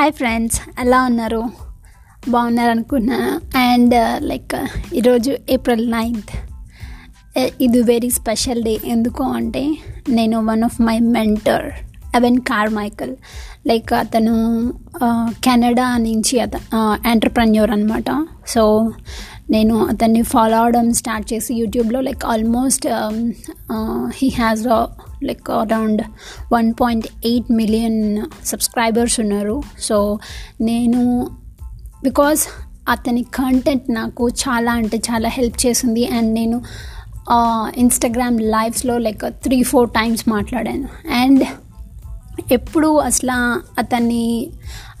Hi friends ఎలా ఉన్నారు? బాగున్నారు అనుకున్నా. అండ్ uh, లైక్ uh, ఈరోజు ఏప్రిల్ నైన్త్ uh, ఇది వెరీ స్పెషల్ డే ఎందుకు అంటే నేను one of my mentor Evan Carmichael like అతను కెనడా నుంచి అత ఎంటర్ప్రెన్యూర్ అనమాట సో నేను అతన్ని ఫాలో అవడం స్టార్ట్ చేసి యూట్యూబ్లో like almost he has like around one point eight million subscribers ఉన్నారు. సో నేను బికాజ్ అతని కంటెంట్ నాకు చాలా అంటే చాలా హెల్ప్ చేసింది అండ్ నేను ఇన్స్టాగ్రామ్ లైవ్స్లో లైక్ త్రీ ఫోర్ టైమ్స్ మాట్లాడాను. అండ్ ఎప్పుడు అసలు అతన్ని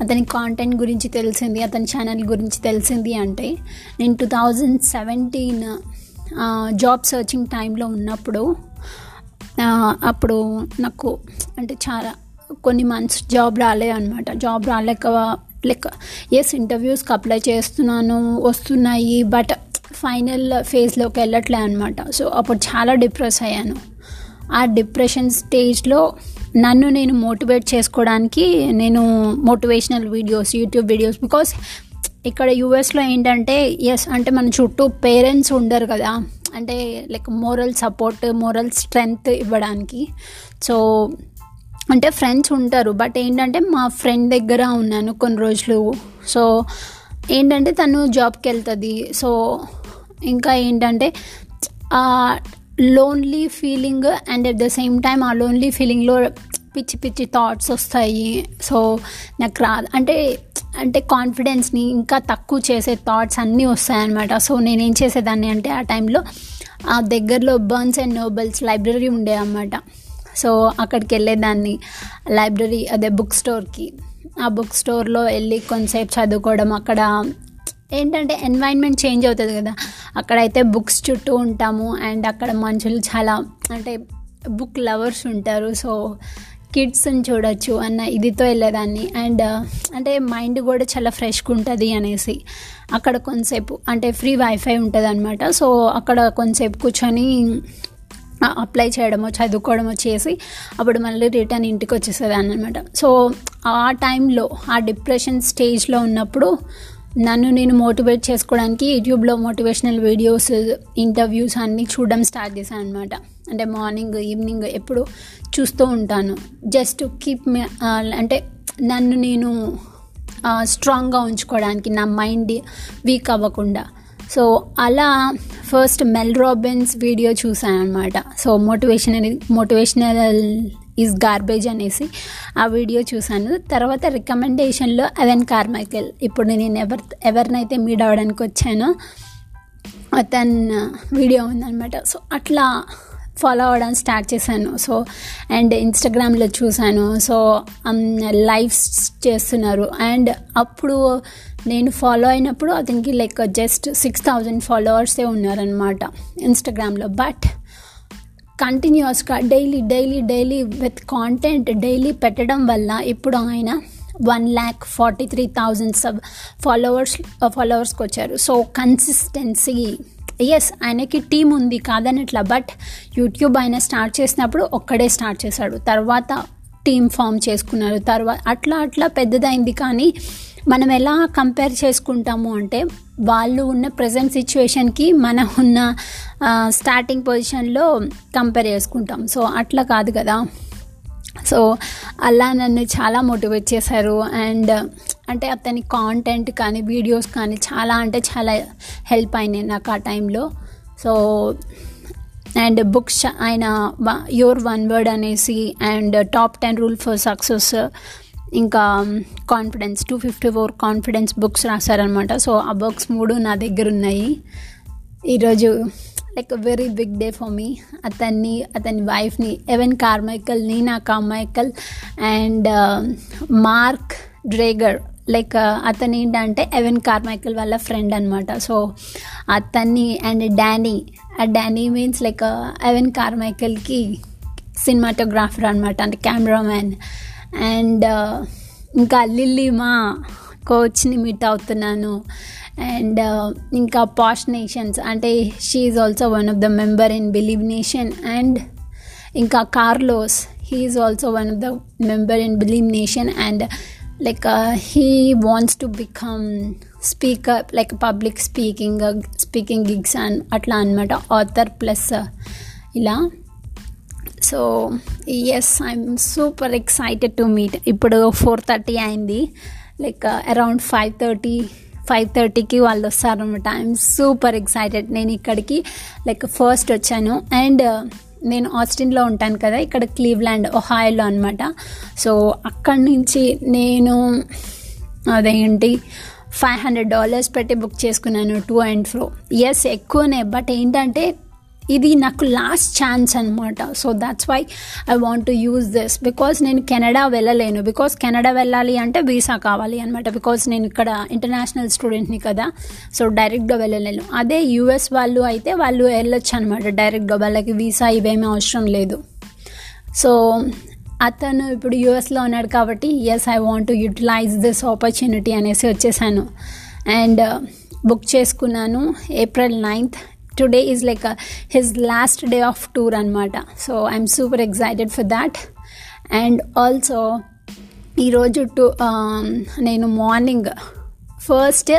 అతని కాంటెంట్ గురించి తెలిసింది అతని ఛానల్ గురించి తెలిసింది అంటే నేను two thousand seventeen job searching టైంలో ఉన్నప్పుడు అప్పుడు నాకు అంటే చాలా కొన్ని మంత్స్ జాబ్ రాలే అనమాట జాబ్ రాలేక లైక్ ఎస్ ఇంటర్వ్యూస్కి అప్లై చేస్తున్నాను వస్తున్నాయి బట్ ఫైనల్ ఫేజ్లోకి వెళ్ళట్లే అనమాట సో అప్పుడు చాలా డిప్రెస్ అయ్యాను. ఆ డిప్రెషన్ స్టేజ్లో నన్ను నేను మోటివేట్ చేసుకోవడానికి నేను motivational videos YouTube videos because ఇక్కడ యూఎస్లో ఏంటంటే ఎస్ అంటే మన చుట్టూ పేరెంట్స్ ఉండరు కదా. అంటే like moral support moral strength ఇవ్వడానికి. సో అంటే ఫ్రెండ్స్ ఉంటారు బట్ ఏంటంటే మా ఫ్రెండ్ దగ్గర ఉన్నాను కొన్ని రోజులు. సో ఏంటంటే తను జాబ్కి వెళ్తుంది. సో ఇంకా ఏంటంటే lonely feeling and at the same time ఆ లోన్లీ ఫీలింగ్లో పిచ్చి పిచ్చి థాట్స్ వస్తాయి. సో నాకు రా అంటే అంటే కాన్ఫిడెన్స్ని ఇంకా తక్కువ చేసే థాట్స్ అన్నీ వస్తాయన్నమాట. సో నేనేం చేసేదాన్ని అంటే ఆ టైంలో ఆ దగ్గరలో బర్న్స్ అండ్ నోబెల్స్ లైబ్రరీ ఉండే అన్నమాట. సో అక్కడికి వెళ్ళేదాన్ని. లైబ్రరీ అదే బుక్ స్టోర్కి ఆ బుక్ స్టోర్లో వెళ్ళి కొంతసేపు చదువుకోవడం అక్కడ ఏంటంటే ఎన్వైర్న్మెంట్ చేంజ్ అవుతుంది కదా. అక్కడైతే బుక్స్ చుట్టూ ఉంటాము అండ్ అక్కడ మనుషులు చాలా అంటే బుక్ లవర్స్ ఉంటారు. సో కిడ్స్ని చూడొచ్చు అన్న ఇదితో వెళ్ళేదాన్ని. అండ్ uh, అంటే మైండ్ కూడా చాలా ఫ్రెష్గా ఉంటుంది అనేసి అక్కడ కొంతసేపు అంటే ఫ్రీ వైఫై ఉంటుంది అనమాట సో అక్కడ కొంతసేపు కూర్చొని అప్లై చేయడమో చదువుకోవడమో చేసి అప్పుడు మళ్ళీ రిటర్న్ ఇంటికి వచ్చేసేదాన్ని అనమాట సో ఆ టైంలో ఆ డిప్రెషన్ స్టేజ్లో ఉన్నప్పుడు నన్ను నేను మోటివేట్ చేసుకోవడానికి యూట్యూబ్లో మోటివేషనల్ వీడియోస్ ఇంటర్వ్యూస్ అన్నీ చూడడం స్టార్ట్ చేశాను అనమాట అంటే మార్నింగ్ ఈవినింగ్ ఎప్పుడు చూస్తూ ఉంటాను. జస్ట్ కీప్ అంటే నన్ను నేను స్ట్రాంగ్గా ఉంచుకోవడానికి నా మైండ్ వీక్ అవ్వకుండా. సో అలా ఫస్ట్ మెల్ రాబిన్స్ వీడియో చూసాను అనమాట so motivational motivational is garbage అనేసి ఆ వీడియో చూశాను. తర్వాత రికమెండేషన్లో అవెన్ కార్మైకెల్. ఇప్పుడు నేను ఎవరి ఎవరినైతే మీట్ అవ్వడానికి వచ్చానో అతను వీడియో ఉందనమాట సో అట్లా ఫాలో అవ్వడం స్టార్ట్ చేశాను. సో అండ్ ఇన్స్టాగ్రామ్లో చూశాను. సో లైవ్స్ చేస్తున్నారు. అండ్ అప్పుడు నేను ఫాలో అయినప్పుడు అతనికి లైక్ జస్ట్ సిక్స్ థౌజండ్ ఫాలోవర్సే ఉన్నారనమాట ఇన్స్టాగ్రామ్లో బట్ కంటిన్యూస్గా daily daily daily with content daily పెట్టడం వల్ల ఇప్పుడు ఆయన one lakh forty three thousand sub followers ఫాలోవర్స్కి వచ్చారు. సో కన్సిస్టెన్సీ ఎస్ ఆయనకి టీం ఉంది కాదనట్లా బట్ యూట్యూబ్ ఆయన స్టార్ట్ చేసినప్పుడు ఒక్కడే స్టార్ట్ చేశాడు. తర్వాత టీం ఫామ్ చేసుకున్నారు. తర్వాత అట్లా అట్లా పెద్దదైంది. కానీ మనం ఎలా కంపేర్ చేసుకుంటాము అంటే వాళ్ళు ఉన్న ప్రజెంట్ సిచ్యువేషన్కి మనం ఉన్న స్టార్టింగ్ పొజిషన్లో కంపేర్ చేసుకుంటాం. సో అట్లా కాదు కదా. సో అలా నన్ను చాలా మోటివేట్ చేశారు. అండ్ అంటే అతని కాంటెంట్ కానీ వీడియోస్ కానీ చాలా అంటే చాలా హెల్ప్ అయినాయి నాకు ఆ టైంలో. సో అండ్ బుక్స్ ఆయన యోర్ వన్ వర్డ్ అనేసి and top ten rule for success ఇంకా confidence two fifty four confidence books రాశారనమాట so ఆ బుక్స్ మూడు నా దగ్గర ఉన్నాయి. ఈరోజు like very big day for me అతన్ని అతని వైఫ్ని Evan Carmichael Nina Carmichael and Mark Drager like అతను ఏంటంటే ఎవెన్ కార్మైకల్ వాళ్ళ ఫ్రెండ్ అనమాట సో అతన్ని అండ్ డానీ ఆ డానీ మీన్స్ లైక్ ఎవెన్ కార్మైకల్కి సినిమాటోగ్రాఫర్ అనమాట అంటే కెమెరామ్యాన్ అండ్ ఇంకా లిల్లీ మా కోచ్ని మీట్ అవుతున్నాను. అండ్ ఇంకా పాష్ నేషన్స్ అంటే she is also one of the member in Believe Nation and ఇంకా Carlos he is also one of the member in Believe Nation and like uh, he wants to become speaker like speaking speaking gigs speaking uh, అట్లా అనమాట author plus ఇలా. So yes I'm super excited to meet ఇప్పుడు four thirty అయింది. Like around five thirty five థర్టీకి వాళ్ళు వస్తారనమాట I'm super excited నేను ఇక్కడికి లైక్ ఫస్ట్ వచ్చాను. అండ్ నేను ఆస్టిన్లో ఉంటాను కదా ఇక్కడ క్లీవ్లాండ్ ఒహాయోలో అనమాట సో అక్కడి నుంచి నేను అదేంటి ఫైవ్ హండ్రెడ్ డాలర్స్ పెట్టి బుక్ చేసుకున్నాను టూ అండ్ ఫ్రో. ఎస్ ఎక్కువనే బట్ ఏంటంటే ఇది నాకు లాస్ట్ ఛాన్స్ అనమాట so that's why I want to use this because నేను కెనడా వెళ్ళలేను. బికాస్ కెనడా వెళ్ళాలి అంటే వీసా కావాలి అనమాట బికాస్ నేను ఇక్కడ ఇంటర్నేషనల్ స్టూడెంట్ని కదా. సో డైరెక్ట్గా వెళ్ళలేను. అదే యూఎస్ వాళ్ళు అయితే వాళ్ళు వెళ్ళొచ్చు అనమాట డైరెక్ట్గా వాళ్ళకి వీసా ఇవేమీ అవసరం లేదు. సో అతను ఇప్పుడు యూఎస్లో ఉన్నాడు కాబట్టి yes I want to utilise this opportunity అనేసి వచ్చేసాను. అండ్ బుక్ uh, చేసుకున్నాను. April ninth today is like his last day of tour అనమాట so I'm super excited for that and also ఈరోజు టు um, నేను మార్నింగ్ ఫస్ట్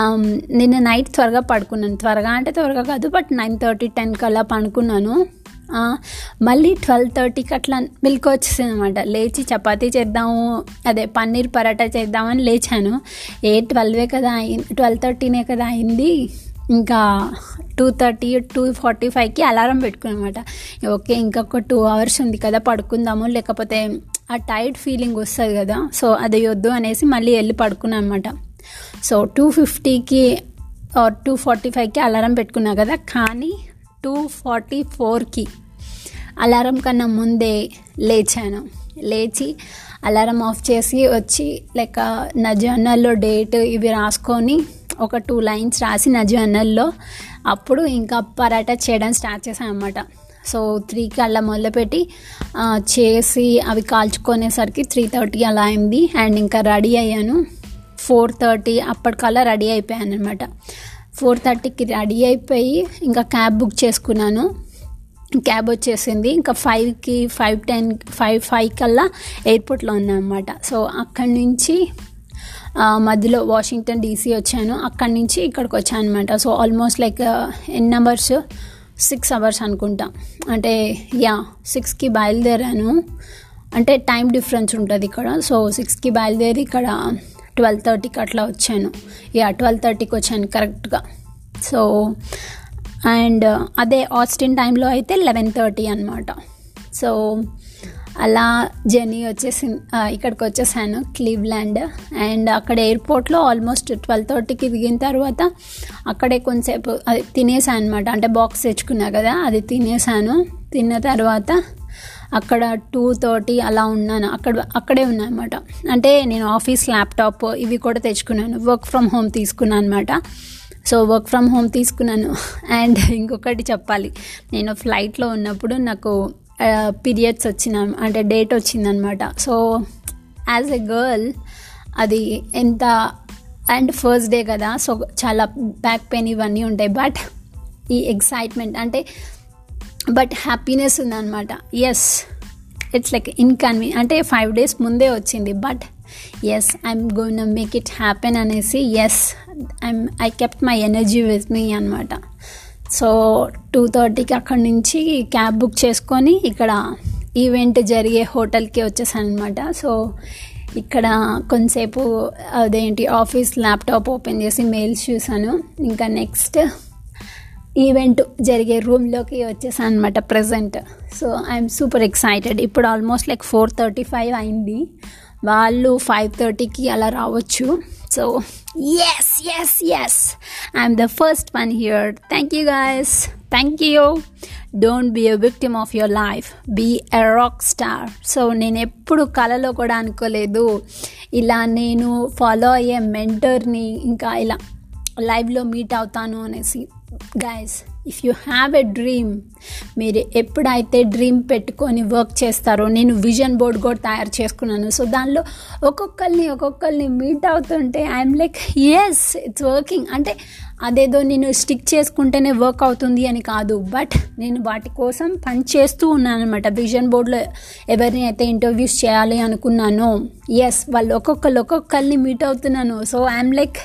um, నిన్న night త్వరగా పడుకున్నాను. త్వరగా అంటే త్వరగా కాదు బట్ నైన్ థర్టీ టెన్ కల్లా పడుకున్నాను. మళ్ళీ ట్వెల్వ్ థర్టీకి అట్లా మిల్క్ వచ్చేసింది అనమాట లేచి చపాతీ చేద్దాము అదే పన్నీర్ పరాటా చేద్దామని లేచాను. ఏ ట్వెల్వే కదా అయింది ట్వెల్వ్ థర్టీనే కదా అయింది. ఇంకా టూ థర్టీ టూ ఫార్టీ ఫైవ్కి అలారం పెట్టుకున్నమాట. ఓకే ఇంకొక టూ అవర్స్ ఉంది కదా పడుకుందాము. లేకపోతే ఆ టైర్డ్ ఫీలింగ్ వస్తుంది కదా సో అది వద్దు అనేసి మళ్ళీ వెళ్ళి పడుకున్నాను అనమాట సో టూ ఫిఫ్టీకి టూ ఫార్టీ ఫైవ్కి అలారం పెట్టుకున్నా కదా కానీ టూ ఫార్టీ ఫోర్కి అలారం కన్నా ముందే లేచాను. లేచి అలారం ఆఫ్ చేసి వచ్చి లైక్ నా జర్నల్లో డేట్ ఇవి రాసుకొని ఒక టూ లైన్స్ రాసి నా జర్నల్లో అప్పుడు ఇంకా పరాటా చేయడం స్టార్ట్ చేశాను అనమాట సో త్రీకి అలా మొదలుపెట్టి చేసి అవి కాల్చుకునేసరికి త్రీ థర్టీ అలా అయింది. అండ్ ఇంకా రెడీ అయ్యాను. ఫోర్ థర్టీ అప్పటికల్లా రెడీ అయిపోయాను అనమాట ఫోర్ థర్టీకి రెడీ అయిపోయి ఇంకా క్యాబ్ బుక్ చేసుకున్నాను. క్యాబ్ వచ్చేసింది. ఇంకా ఫైవ్కి ఫైవ్ టెన్ ఫైవ్ ఫైవ్ కల్లా ఎయిర్పోర్ట్లో ఉన్నానమాట సో అక్కడి నుంచి మధ్యలో వాషింగ్టన్ డీసీ వచ్చాను. అక్కడి నుంచి ఇక్కడికి వచ్చాను అనమాట సో ఆల్మోస్ట్ లైక్ uh, ఎన్ అవర్స్? సిక్స్ అవర్స్ అనుకుంటా. అంటే యా సిక్స్కి బయలుదేరాను. అంటే టైం డిఫరెన్స్ ఉంటుంది ఇక్కడ. సో సిక్స్కి బయలుదేరి ఇక్కడ ట్వెల్వ్ థర్టీకి అట్లా వచ్చాను. యా ట్వెల్వ్ థర్టీకి వచ్చాను కరెక్ట్గా సో అండ్ అదే ఆస్టిన్ టైంలో అయితే లెవెన్ థర్టీ అనమాట సో అలా జర్నీ వచ్చేసి ఇక్కడికి వచ్చేసాను క్లీవ్లాండ్. అండ్ అక్కడ ఎయిర్పోర్ట్లో ఆల్మోస్ట్ ట్వెల్వ్ థర్టీకి దిగిన తర్వాత అక్కడే కొంచెంసేపు అది తినేసాను అనమాట అంటే బాక్స్ తెచ్చుకున్నా కదా అది తినేసాను. తిన్న తర్వాత అక్కడ టూ థర్టీ అలా ఉన్నాను. అక్కడ అక్కడే ఉన్నా అనమాట అంటే నేను ఆఫీస్ ల్యాప్టాప్ ఇవి కూడా తెచ్చుకున్నాను. వర్క్ ఫ్రమ్ హోమ్ తీసుకున్నాను అనమాట సో వర్క్ ఫ్రమ్ హోమ్ తీసుకున్నాను. అండ్ ఇంకొకటి చెప్పాలి. నేను ఫ్లైట్లో ఉన్నప్పుడు నాకు పీరియడ్స్ వచ్చిన అంటే డేట్ వచ్చిందనమాట. సో యాజ్ ఎ గర్ల్ అది ఎంత అండ్ ఫస్ట్ డే కదా సో చాలా బ్యాక్ పెయిన్ ఇవన్నీ ఉంటాయి. బట్ ఈ ఎక్సైట్మెంట్ అంటే బట్ హ్యాపీనెస్ ఉందన్నమాట ఎస్ ఇట్స్ లైక్ ఇన్కన్వీ అంటే ఫైవ్ డేస్ ముందే వచ్చింది. But yes I'm gonna make it happen అనేసి yes I'm I kept my energy with me అనమాట సో టూ థర్టీకి అక్కడి నుంచి క్యాబ్ బుక్ చేసుకొని ఇక్కడ ఈవెంట్ జరిగే హోటల్కి వచ్చేసాను అనమాట సో ఇక్కడ కొంతసేపు అదేంటి ఆఫీస్ ల్యాప్టాప్ ఓపెన్ చేసి మెయిల్స్ చూసాను. ఇంకా నెక్స్ట్ ఈవెంట్ జరిగే రూమ్లోకి వచ్చేసాను అనమాట present. So I'm super excited. ఇప్పుడు almost like four thirty five అయింది. వాళ్ళు ఫైవ్ థర్టీకి అలా రావచ్చు. So yes yes yes I'm the first one here thank you guys thank you don't be a victim of your life be a rock star so నేను ఎప్పుడు కళలో కూడా అనుకోలేదు. ఇలా నేను ఫాలో అయ్యే మెంటర్ని ఇంకా ఇలా లైవ్లో మీట్ అవుతాను అనేసి. Guys if you have a dream మీరు ఎప్పుడైతే డ్రీమ్ పెట్టుకొని వర్క్ చేస్తారో నేను విజన్ బోర్డ్ కూడా తయారు చేసుకున్నాను. సో దానిలో ఒక్కొక్కరిని ఒక్కొక్కరిని మీట్ అవుతుంటే I'm like yes it's working అంటే అదేదో నేను స్టిక్ చేసుకుంటేనే వర్క్ అవుతుంది అని కాదు. బట్ నేను వాటి కోసం పని చేస్తూ ఉన్నాను అనమాట విజన్ బోర్డ్లో ఎవరిని అయితే ఇంటర్వ్యూస్ చేయాలి అనుకున్నానో ఎస్ వాళ్ళు ఒక్కొక్కరు ఒక్కొక్కరిని మీట్ అవుతున్నాను. సో ఐఎమ్ లైక్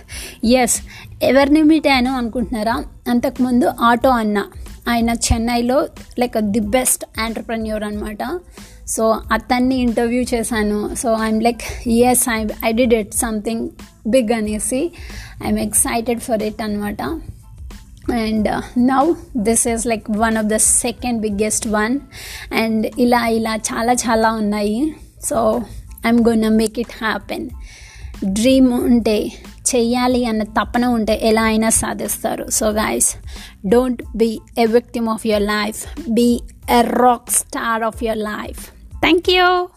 ఎస్ ఎవరిని మీట్ అయ్యాను అనుకుంటున్నారా? అంతకుముందు ఆటో అన్న. ఆయన చెన్నైలో లైక్ ది బెస్ట్ ఆంటర్ప్రెన్యూర్ అనమాట సో అతన్ని ఇంటర్వ్యూ చేశాను. So I'm like as I I did it something big అనేసి ఐఎమ్ ఎక్సైటెడ్ ఫర్ ఇట్ అనమాట and now this is like one of the second biggest one and ఇలా ఇలా చాలా చాలా ఉన్నాయి. So I'm gonna make it happen dream ఉంటే చెయ్యాలి అన్న తపన ఉంటే ఎలా అయినా సాధిస్తారు. So guys don't be a victim of your life be a rock star of your life thank you